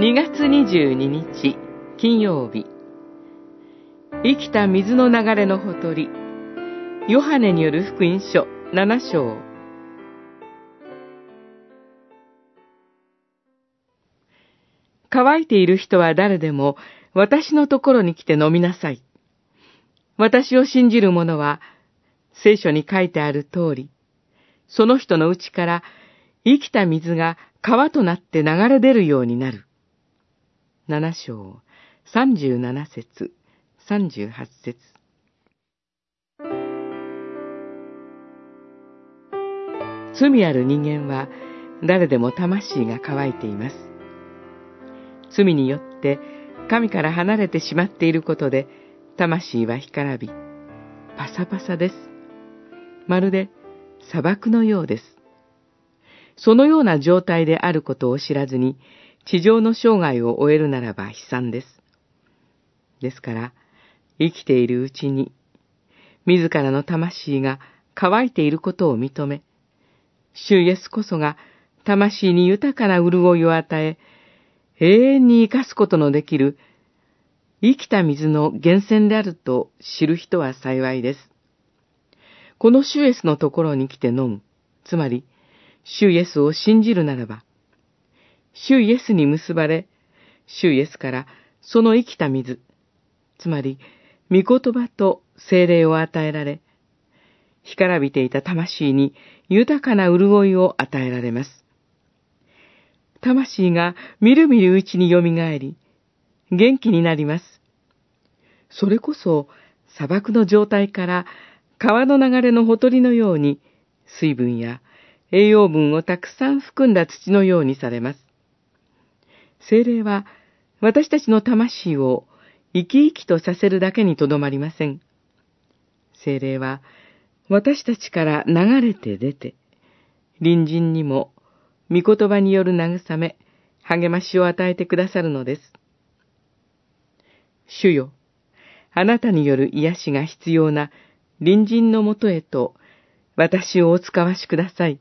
2月22日金曜日生きた水の流れのほとりヨハネによる福音書7章乾いている人は誰でも私のところに来て飲みなさい。私を信じる者は聖書に書いてある通り、その人のうちから生きた水が川となって流れ出るようになる。七章、三十七節、三十八節。罪ある人間は誰でも魂が乾いています。罪によって神から離れてしまっていることで魂は干からび、パサパサです。まるで砂漠のようです。そのような状態であることを知らずに、地上の生涯を終えるならば悲惨です。ですから、生きているうちに、自らの魂が乾いていることを認め、主イエスこそが魂に豊かな潤いを与え、永遠に生かすことのできる生きた水の源泉であると知る人は幸いです。この主イエスのところに来て飲む。つまり、主イエスを信じるならば、主イエスに結ばれ、主イエスからその生きた水、つまり、御言葉と精霊を与えられ、干からびていた魂に豊かな潤いを与えられます。魂がみるみるうちに蘇り、元気になります。それこそ砂漠の状態から川の流れのほとりのように水分や栄養分をたくさん含んだ土のようにされます。精霊は私たちの魂を生き生きとさせるだけにとどまりません。精霊は私たちから流れて出て、隣人にも御言葉による慰め、励ましを与えてくださるのです。主よ、あなたによる癒しが必要な隣人のもとへと私をお使わしください。